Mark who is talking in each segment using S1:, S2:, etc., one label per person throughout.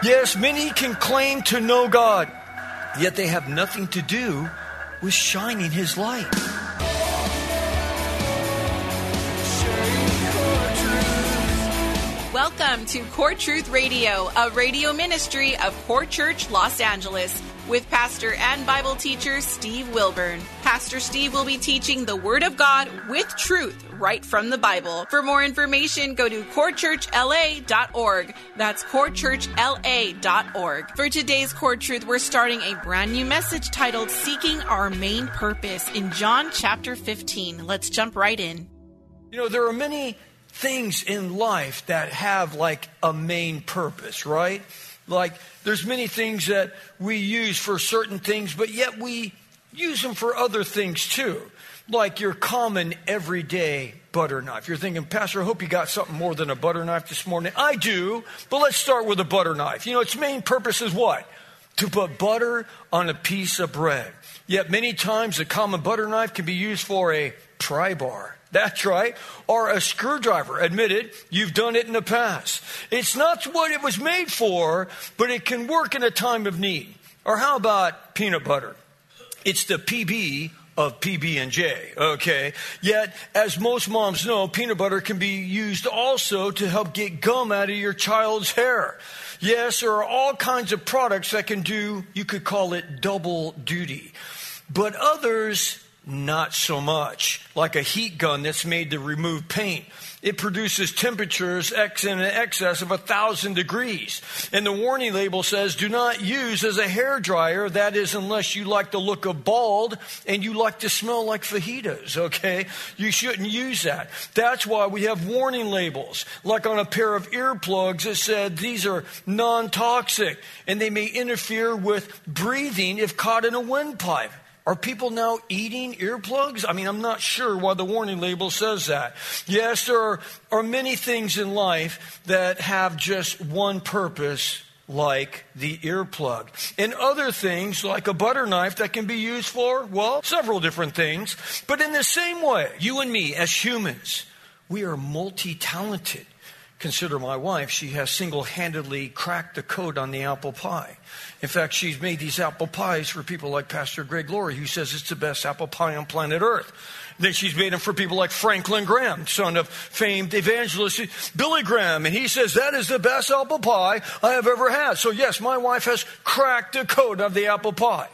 S1: Yes, many can claim to know God, yet they have nothing to do with shining His light.
S2: Welcome to Core Truth Radio, a radio ministry of Core Church Los Angeles, with pastor and Bible teacher Steve Wilburn. Pastor Steve will be teaching the Word of God with truth right from the Bible. For more information, go to corechurchla.org. That's corechurchla.org. For today's Core Truth, we're starting a brand new message titled Seeking Our Main Purpose in John chapter 15. Let's jump right in.
S1: You know, there are many things in life that have like a main purpose, right? Like there's many things that we use for certain things, but yet we use them for other things too. Like your common everyday butter knife. You're thinking, Pastor, I hope you got something more than a butter knife this morning. I do, but let's start with a butter knife. You know, its main purpose is what? To put butter on a piece of bread. Yet many times a common butter knife can be used for a pry bar. That's right. Or a screwdriver. Admit it, you've done it in the past. It's not what it was made for, but it can work in a time of need. Or how about peanut butter? It's the PB of PB and J, okay? Yet, as most moms know, peanut butter can be used also to help get gum out of your child's hair. Yes, there are all kinds of products that can do, you could call it double duty. But others not so much. Like a heat gun that's made to remove paint. It produces temperatures in excess of a thousand degrees. And the warning label says do not use as a hair dryer. That is unless you like the look of bald and you like to smell like fajitas, okay? You shouldn't use that. That's why we have warning labels. Like on a pair of earplugs that said these are non-toxic and they may interfere with breathing if caught in a windpipe. Are people now eating earplugs? I mean, I'm not sure why the warning label says that. Yes, there are, are many things in life that have just one purpose, like the earplug. And other things, like a butter knife, that can be used for, well, several different things. But in the same way, you and me, as humans, we are multi talented. Consider my wife, she has single handedly cracked the code on the apple pie. In fact, she's made these apple pies for people like Pastor Greg Laurie, who says it's the best apple pie on planet Earth. Then she's made them for people like Franklin Graham, son of famed evangelist Billy Graham, and he says that is the best apple pie I have ever had. So yes, my wife has cracked the code of the apple pie.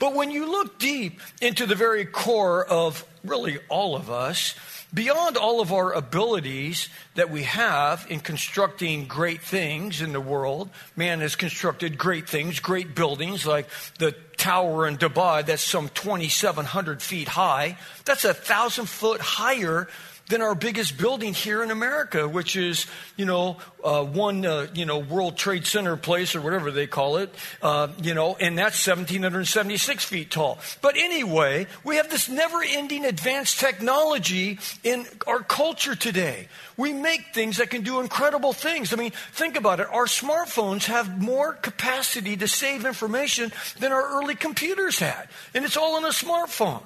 S1: But when you look deep into the very core of really all of us, beyond all of our abilities that we have in constructing great things in the world, man has constructed great things, great buildings like the tower in Dubai that's some 2,700 feet high. That's a thousand foot higher than our biggest building here in America, which is, you know, uh, one, uh, you know, World Trade Center place or whatever they call it, uh, you know, and that's 1,776 feet tall. But anyway, we have this never ending advanced technology in our culture today. We make things that can do incredible things. I mean, think about it. Our smartphones have more capacity to save information than our early computers had. And it's all on a smartphone.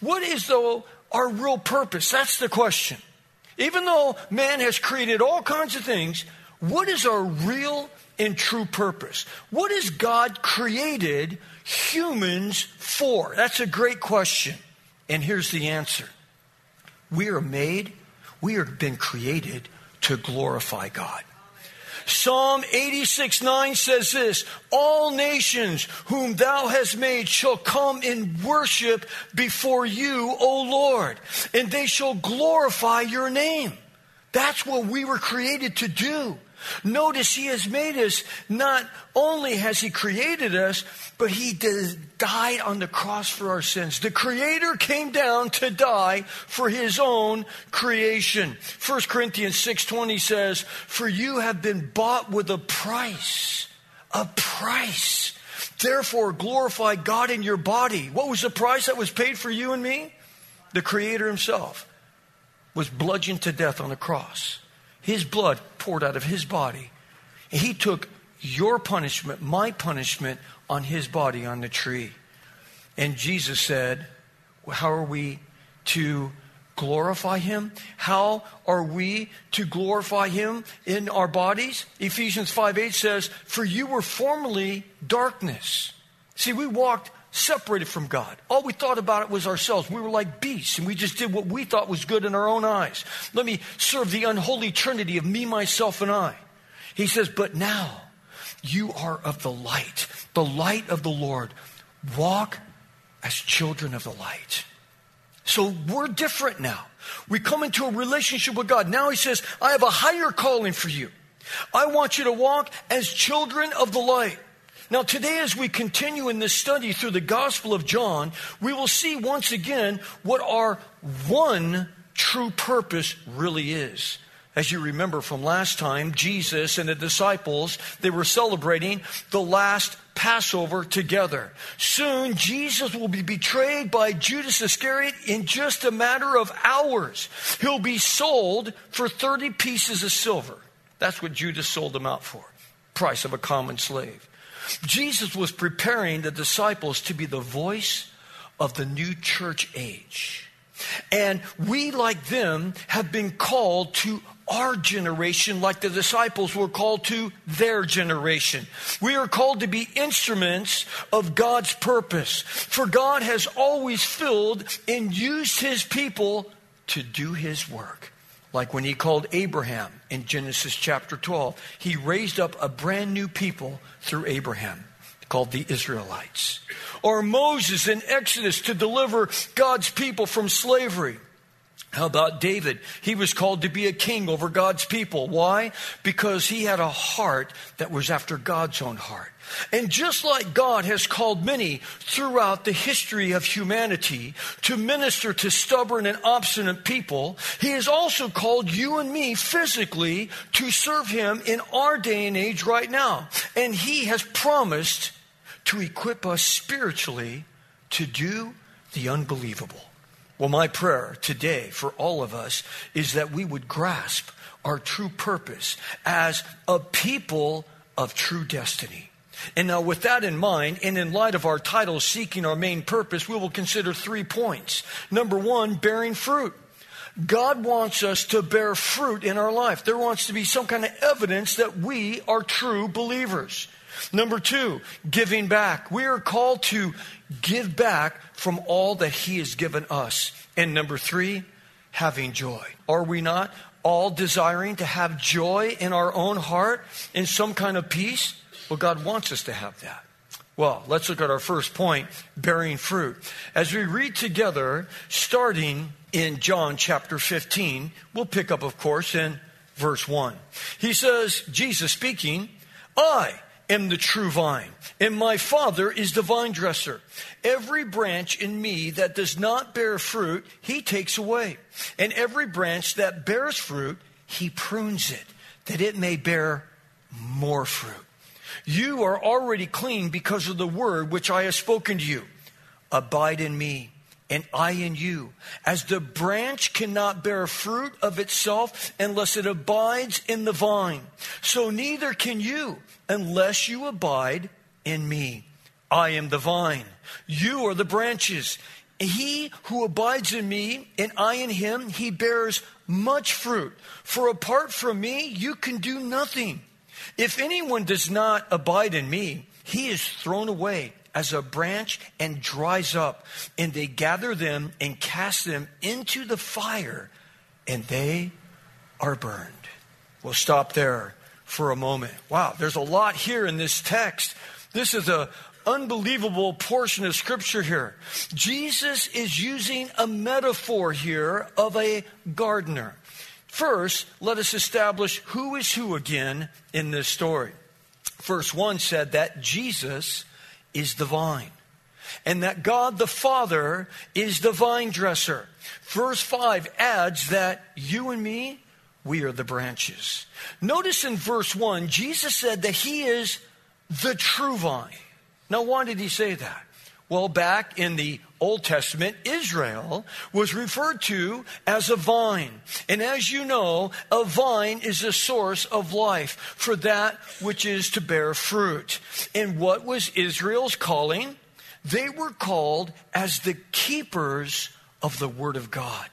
S1: What is, though, our real purpose? That's the question. Even though man has created all kinds of things, what is our real and true purpose? What has God created humans for? That's a great question. And here's the answer We are made, we have been created to glorify God. Psalm 86 9 says this All nations whom thou hast made shall come and worship before you, O Lord, and they shall glorify your name. That's what we were created to do. Notice he has made us, not only has he created us, but he died on the cross for our sins. The creator came down to die for his own creation. 1 Corinthians 6:20 says, "For you have been bought with a price, a price. Therefore glorify God in your body." What was the price that was paid for you and me? The creator himself was bludgeoned to death on the cross his blood poured out of his body. And he took your punishment, my punishment, on his body on the tree. And Jesus said, well, How are we to glorify him? How are we to glorify him in our bodies? Ephesians 5 8 says, For you were formerly darkness. See, we walked separated from God. All we thought about it was ourselves. We were like beasts and we just did what we thought was good in our own eyes. Let me serve the unholy trinity of me, myself, and I. He says, But now you are of the light, the light of the Lord. Walk as children of the light. So we're different now. We come into a relationship with God. Now He says, I have a higher calling for you. I want you to walk as children of the light. Now, today, as we continue in this study through the Gospel of John, we will see once again what our one true purpose really is. As you remember from last time, Jesus and the disciples, they were celebrating the last Passover together. Soon, Jesus will be betrayed by Judas Iscariot in just a matter of hours. He'll be sold for 30 pieces of silver. That's what Judas sold him out for. Price of a common slave. Jesus was preparing the disciples to be the voice of the new church age. And we, like them, have been called to our generation, like the disciples were called to their generation. We are called to be instruments of God's purpose. For God has always filled and used his people to do his work. Like when he called Abraham in Genesis chapter 12, he raised up a brand new people through Abraham called the Israelites. Or Moses in Exodus to deliver God's people from slavery. How about David? He was called to be a king over God's people. Why? Because he had a heart that was after God's own heart. And just like God has called many throughout the history of humanity to minister to stubborn and obstinate people, He has also called you and me physically to serve Him in our day and age right now. And He has promised to equip us spiritually to do the unbelievable. Well, my prayer today for all of us is that we would grasp our true purpose as a people of true destiny. And now, with that in mind, and in light of our title, Seeking Our Main Purpose, we will consider three points. Number one, bearing fruit. God wants us to bear fruit in our life. There wants to be some kind of evidence that we are true believers. Number two, giving back. We are called to give back from all that He has given us. And number three, having joy. Are we not all desiring to have joy in our own heart in some kind of peace? Well, God wants us to have that. Well, let's look at our first point bearing fruit. As we read together, starting in John chapter 15, we'll pick up, of course, in verse 1. He says, Jesus speaking, I am the true vine, and my Father is the vine dresser. Every branch in me that does not bear fruit, he takes away. And every branch that bears fruit, he prunes it, that it may bear more fruit. You are already clean because of the word which I have spoken to you. Abide in me and I in you. As the branch cannot bear fruit of itself unless it abides in the vine, so neither can you unless you abide in me. I am the vine, you are the branches. He who abides in me and I in him, he bears much fruit. For apart from me, you can do nothing. If anyone does not abide in me, he is thrown away as a branch and dries up, and they gather them and cast them into the fire, and they are burned. We'll stop there for a moment. Wow, there's a lot here in this text. This is a unbelievable portion of scripture here. Jesus is using a metaphor here of a gardener. First, let us establish who is who again in this story. Verse 1 said that Jesus is the vine and that God the Father is the vine dresser. Verse 5 adds that you and me, we are the branches. Notice in verse 1, Jesus said that he is the true vine. Now, why did he say that? Well, back in the Old Testament, Israel was referred to as a vine. And as you know, a vine is a source of life for that which is to bear fruit. And what was Israel's calling? They were called as the keepers of the Word of God.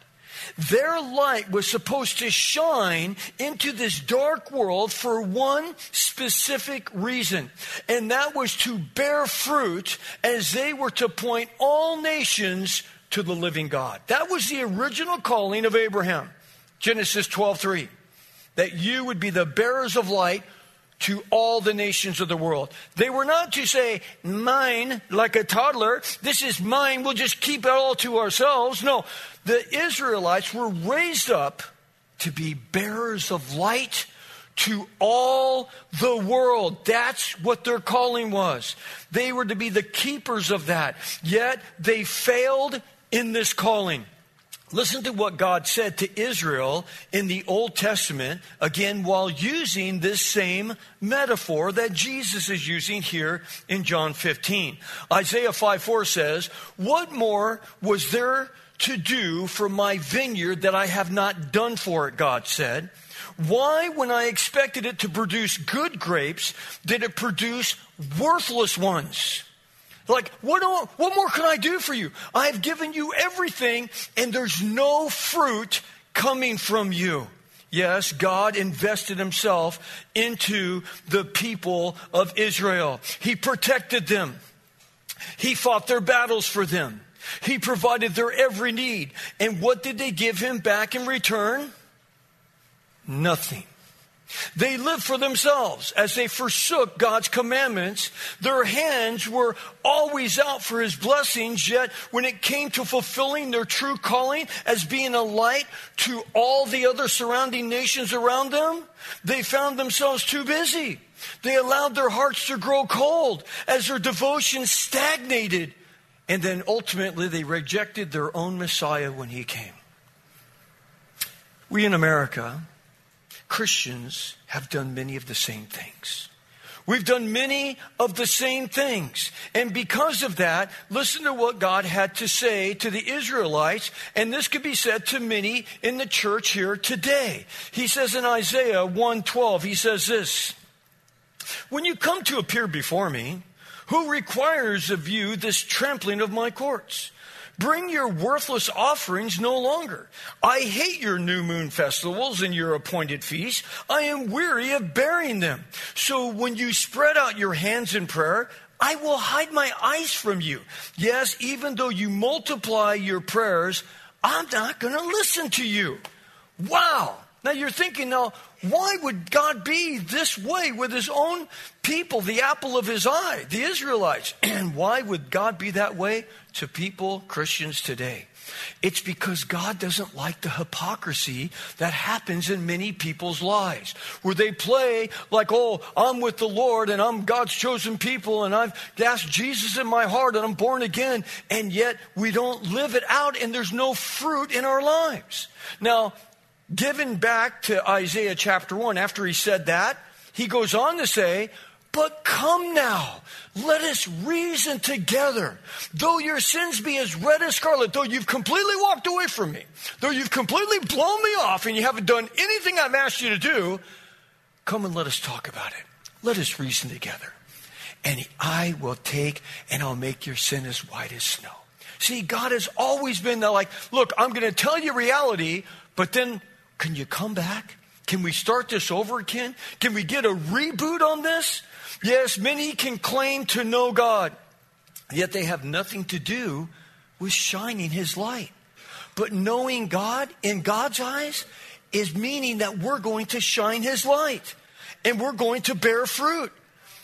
S1: Their light was supposed to shine into this dark world for one specific reason, and that was to bear fruit as they were to point all nations to the living God. That was the original calling of Abraham. Genesis 12:3. That you would be the bearers of light to all the nations of the world. They were not to say, mine, like a toddler, this is mine, we'll just keep it all to ourselves. No, the Israelites were raised up to be bearers of light to all the world. That's what their calling was. They were to be the keepers of that. Yet they failed in this calling. Listen to what God said to Israel in the Old Testament, again, while using this same metaphor that Jesus is using here in John 15. Isaiah 5 4 says, What more was there to do for my vineyard that I have not done for it, God said? Why, when I expected it to produce good grapes, did it produce worthless ones? Like, what, what more can I do for you? I have given you everything, and there's no fruit coming from you. Yes, God invested himself into the people of Israel. He protected them. He fought their battles for them. He provided their every need. And what did they give him back in return? Nothing. They lived for themselves as they forsook God's commandments. Their hands were always out for his blessings, yet when it came to fulfilling their true calling as being a light to all the other surrounding nations around them, they found themselves too busy. They allowed their hearts to grow cold as their devotion stagnated. And then ultimately they rejected their own Messiah when he came. We in America, Christians have done many of the same things. We've done many of the same things. And because of that, listen to what God had to say to the Israelites, and this could be said to many in the church here today. He says in Isaiah 1:12, he says this, "When you come to appear before me, who requires of you this trampling of my courts?" Bring your worthless offerings no longer. I hate your new moon festivals and your appointed feasts. I am weary of bearing them. So when you spread out your hands in prayer, I will hide my eyes from you. Yes, even though you multiply your prayers, I'm not going to listen to you. Wow. Now you're thinking, now, why would God be this way with his own people, the apple of his eye, the Israelites? And why would God be that way to people, Christians today? It's because God doesn't like the hypocrisy that happens in many people's lives, where they play like, oh, I'm with the Lord and I'm God's chosen people and I've asked Jesus in my heart and I'm born again, and yet we don't live it out and there's no fruit in our lives. Now, given back to Isaiah chapter 1, after he said that, he goes on to say, But come now, let us reason together. Though your sins be as red as scarlet, though you've completely walked away from me, though you've completely blown me off and you haven't done anything I've asked you to do, come and let us talk about it. Let us reason together. And I will take and I'll make your sin as white as snow. See, God has always been like, look, I'm going to tell you reality, but then can you come back? Can we start this over again? Can we get a reboot on this? Yes, many can claim to know God, yet they have nothing to do with shining His light. But knowing God in God's eyes is meaning that we're going to shine His light and we're going to bear fruit.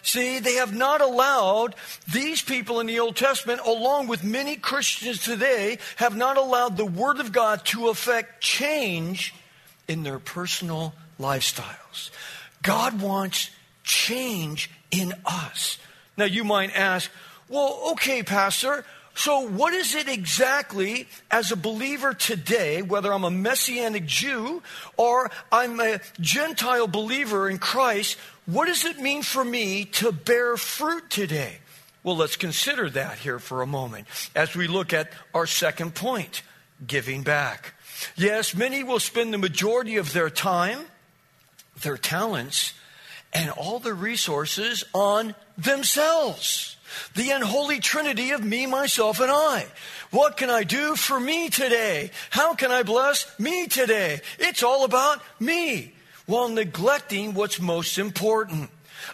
S1: See, they have not allowed these people in the Old Testament, along with many Christians today, have not allowed the Word of God to affect change in their personal lifestyles. God wants change in us. Now, you might ask, well, okay, Pastor, so what is it exactly as a believer today, whether I'm a Messianic Jew or I'm a Gentile believer in Christ, what does it mean for me to bear fruit today? Well, let's consider that here for a moment as we look at our second point giving back. Yes, many will spend the majority of their time, their talents, and all their resources on themselves. The unholy trinity of me, myself, and I. What can I do for me today? How can I bless me today? It's all about me while neglecting what's most important.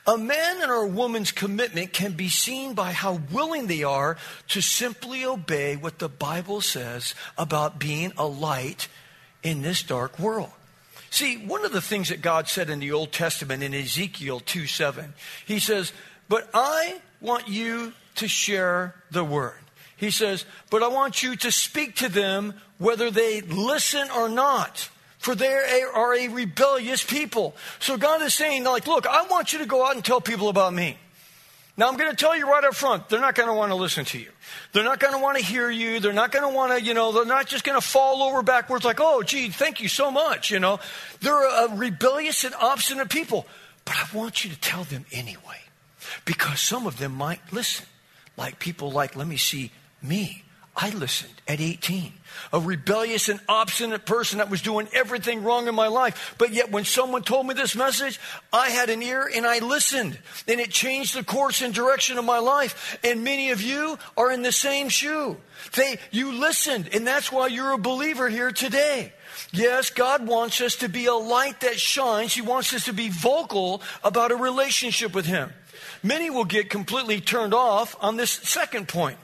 S1: A man and a woman's commitment can be seen by how willing they are to simply obey what the Bible says about being a light in this dark world. See, one of the things that God said in the Old Testament in Ezekiel 2 7, he says, But I want you to share the word. He says, But I want you to speak to them whether they listen or not for they are a rebellious people. So God is saying, like, look, I want you to go out and tell people about me. Now, I'm going to tell you right up front, they're not going to want to listen to you. They're not going to want to hear you. They're not going to want to, you know, they're not just going to fall over backwards like, oh, gee, thank you so much, you know. They're a rebellious and obstinate people. But I want you to tell them anyway, because some of them might listen. Like people like, let me see, me. I listened at 18. A rebellious and obstinate person that was doing everything wrong in my life. But yet, when someone told me this message, I had an ear and I listened. And it changed the course and direction of my life. And many of you are in the same shoe. They, you listened, and that's why you're a believer here today. Yes, God wants us to be a light that shines. He wants us to be vocal about a relationship with Him. Many will get completely turned off on this second point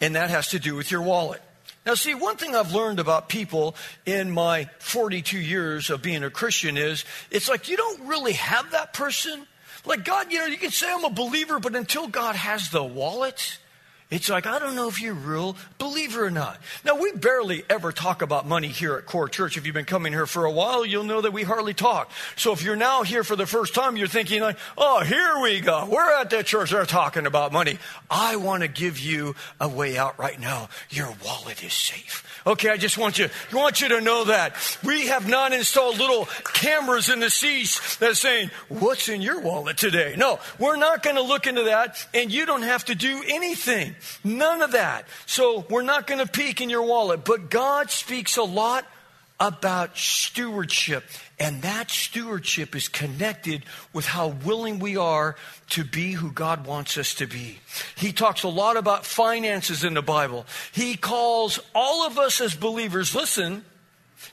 S1: and that has to do with your wallet. Now, see, one thing I've learned about people in my 42 years of being a Christian is it's like you don't really have that person. Like, God, you know, you can say I'm a believer, but until God has the wallet, it's like, I don't know if you're a real believer or not. Now, we barely ever talk about money here at Core Church. If you've been coming here for a while, you'll know that we hardly talk. So if you're now here for the first time, you're thinking like, oh, here we go. We're at the church. They're talking about money. I want to give you a way out right now. Your wallet is safe. Okay, I just want you, I want you to know that. We have not installed little cameras in the seats that are saying, what's in your wallet today? No, we're not going to look into that and you don't have to do anything. None of that. So we're not going to peek in your wallet, but God speaks a lot about stewardship. And that stewardship is connected with how willing we are to be who God wants us to be. He talks a lot about finances in the Bible. He calls all of us as believers, listen,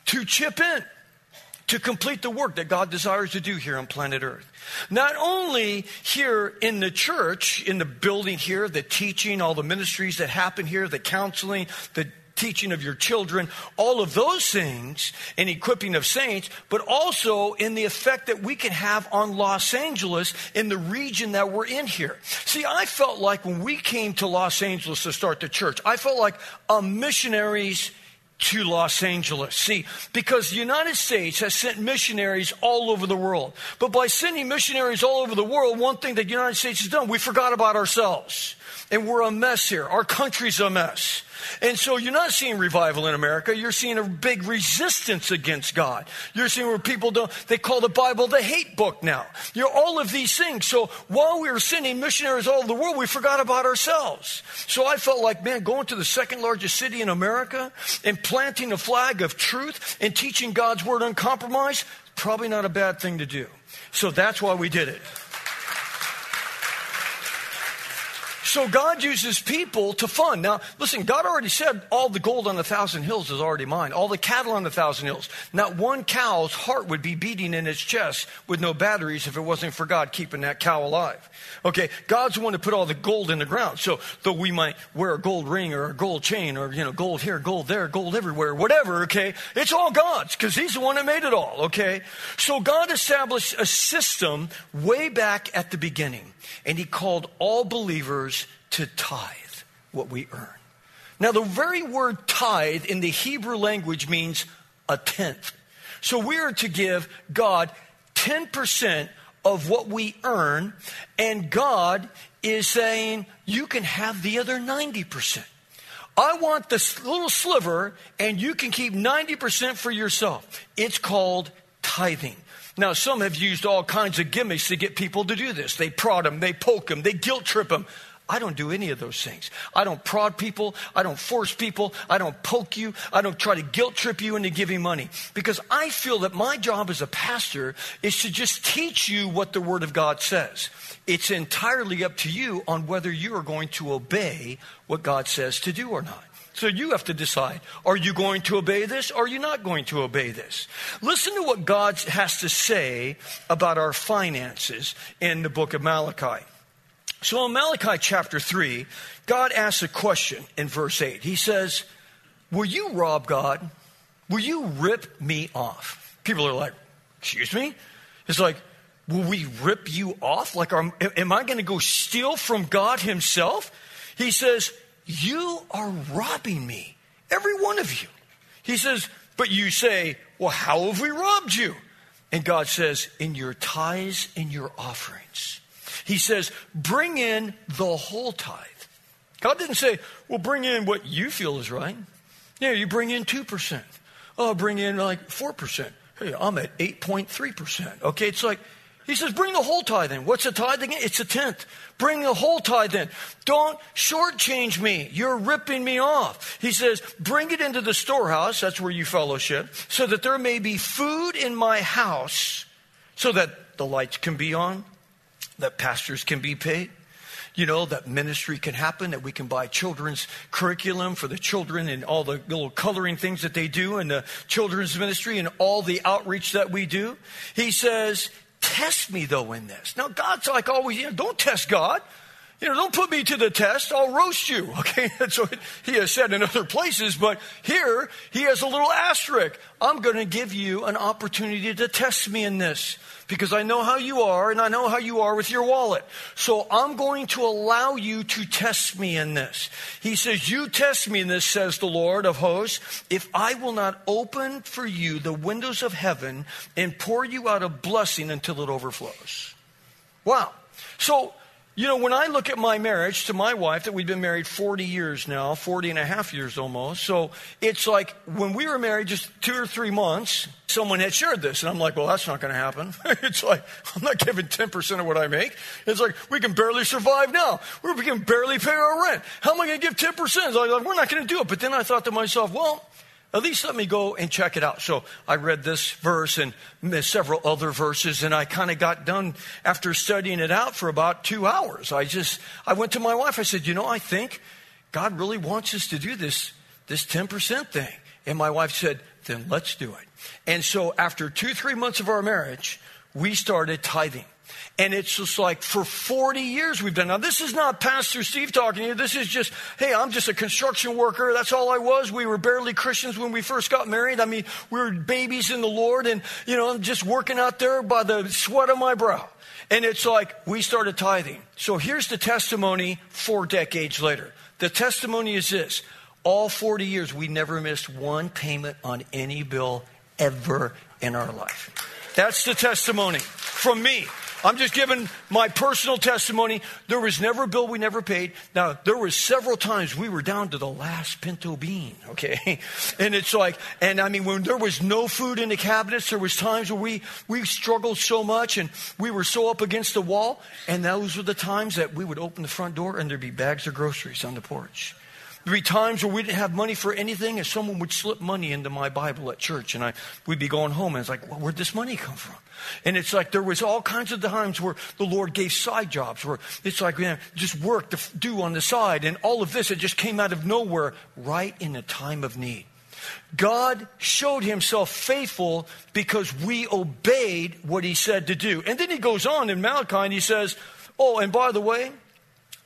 S1: to chip in to complete the work that God desires to do here on planet Earth. Not only here in the church, in the building here, the teaching, all the ministries that happen here, the counseling, the teaching of your children, all of those things, and equipping of saints, but also in the effect that we can have on Los Angeles in the region that we're in here. See, I felt like when we came to Los Angeles to start the church, I felt like a missionaries to Los Angeles. See, because the United States has sent missionaries all over the world. But by sending missionaries all over the world, one thing that the United States has done, we forgot about ourselves. And we're a mess here. Our country's a mess. And so you're not seeing revival in America. You're seeing a big resistance against God. You're seeing where people don't, they call the Bible the hate book now. You know, all of these things. So while we were sending missionaries all over the world, we forgot about ourselves. So I felt like, man, going to the second largest city in America and planting a flag of truth and teaching God's word uncompromised, probably not a bad thing to do. So that's why we did it. So God uses people to fund. Now, listen, God already said all the gold on a thousand hills is already mine, all the cattle on a thousand hills. Not one cow's heart would be beating in its chest with no batteries if it wasn't for God keeping that cow alive. Okay, God's the one to put all the gold in the ground. So, though we might wear a gold ring or a gold chain or, you know, gold here, gold there, gold everywhere, whatever, okay, it's all God's because He's the one that made it all, okay? So, God established a system way back at the beginning and he called all believers to tithe what we earn. Now, the very word tithe in the Hebrew language means a tenth. So we are to give God 10% of what we earn, and God is saying, you can have the other 90%. I want this little sliver, and you can keep 90% for yourself. It's called tithing. Now, some have used all kinds of gimmicks to get people to do this. They prod them, they poke them, they guilt trip them. I don't do any of those things. I don't prod people. I don't force people. I don't poke you. I don't try to guilt trip you into giving money. Because I feel that my job as a pastor is to just teach you what the Word of God says. It's entirely up to you on whether you are going to obey what God says to do or not. So you have to decide are you going to obey this or are you not going to obey this? Listen to what God has to say about our finances in the book of Malachi. So in Malachi chapter 3, God asks a question in verse 8. He says, Will you rob God? Will you rip me off? People are like, Excuse me? It's like, Will we rip you off? Like, am I going to go steal from God Himself? He says, You are robbing me, every one of you. He says, But you say, Well, how have we robbed you? And God says, In your tithes and your offerings. He says, bring in the whole tithe. God didn't say, well, bring in what you feel is right. Yeah, you bring in 2%. Oh, bring in like 4%. Hey, I'm at 8.3%. Okay, it's like, he says, bring the whole tithe in. What's a tithe again? It's a tenth. Bring the whole tithe in. Don't shortchange me. You're ripping me off. He says, bring it into the storehouse. That's where you fellowship. So that there may be food in my house so that the lights can be on, that pastors can be paid, you know, that ministry can happen, that we can buy children's curriculum for the children and all the little coloring things that they do in the children's ministry and all the outreach that we do. He says, test me though in this. Now, God's like always, you know, don't test God. You know, don't put me to the test. I'll roast you. Okay. That's what he has said in other places. But here, he has a little asterisk. I'm going to give you an opportunity to test me in this because I know how you are and I know how you are with your wallet. So I'm going to allow you to test me in this. He says, You test me in this, says the Lord of hosts, if I will not open for you the windows of heaven and pour you out a blessing until it overflows. Wow. So, you know, when I look at my marriage to my wife, that we've been married 40 years now, 40 and a half years almost. So it's like when we were married just two or three months, someone had shared this. And I'm like, well, that's not going to happen. it's like, I'm not giving 10% of what I make. It's like, we can barely survive now. We can barely pay our rent. How am I going to give 10%? It's like, we're not going to do it. But then I thought to myself, well, at least let me go and check it out. So I read this verse and several other verses, and I kind of got done after studying it out for about two hours. I just, I went to my wife. I said, you know, I think God really wants us to do this, this 10% thing. And my wife said, then let's do it. And so after two, three months of our marriage, we started tithing. And it's just like for 40 years we've done. Now, this is not Pastor Steve talking to you. This is just, hey, I'm just a construction worker. That's all I was. We were barely Christians when we first got married. I mean, we were babies in the Lord and, you know, I'm just working out there by the sweat of my brow. And it's like we started tithing. So here's the testimony four decades later. The testimony is this all 40 years, we never missed one payment on any bill ever in our life. That's the testimony from me. I'm just giving my personal testimony. There was never a bill we never paid. Now, there was several times we were down to the last pinto bean, okay? And it's like, and I mean, when there was no food in the cabinets, there was times where we, we struggled so much and we were so up against the wall. And those were the times that we would open the front door and there'd be bags of groceries on the porch. There'd be times where we didn't have money for anything, and someone would slip money into my Bible at church, and I, we'd be going home, and it's like, well, where'd this money come from? And it's like there was all kinds of times where the Lord gave side jobs, where it's like just work to do on the side, and all of this it just came out of nowhere, right in a time of need. God showed himself faithful because we obeyed what he said to do. And then he goes on in Malachi and he says, Oh, and by the way,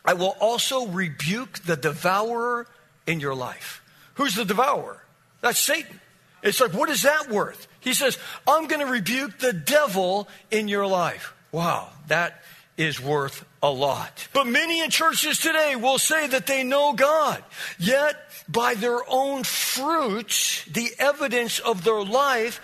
S1: I will also rebuke the devourer in your life. Who's the devourer? That's Satan. It's like, what is that worth? He says, I'm going to rebuke the devil in your life. Wow, that is worth a lot. But many in churches today will say that they know God, yet by their own fruits, the evidence of their life,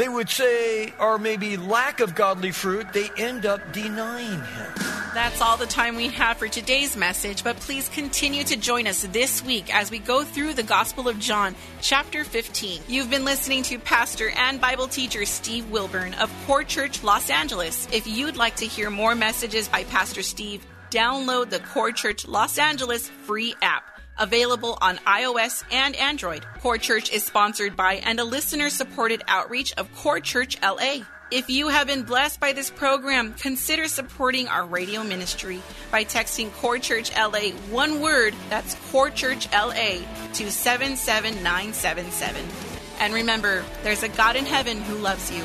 S1: they would say, or maybe lack of godly fruit, they end up denying him.
S2: That's all the time we have for today's message, but please continue to join us this week as we go through the Gospel of John, chapter 15. You've been listening to Pastor and Bible teacher Steve Wilburn of Core Church Los Angeles. If you'd like to hear more messages by Pastor Steve, download the Core Church Los Angeles free app. Available on iOS and Android. Core Church is sponsored by and a listener supported outreach of Core Church LA. If you have been blessed by this program, consider supporting our radio ministry by texting Core Church LA one word, that's Core Church LA, to 77977. And remember, there's a God in heaven who loves you.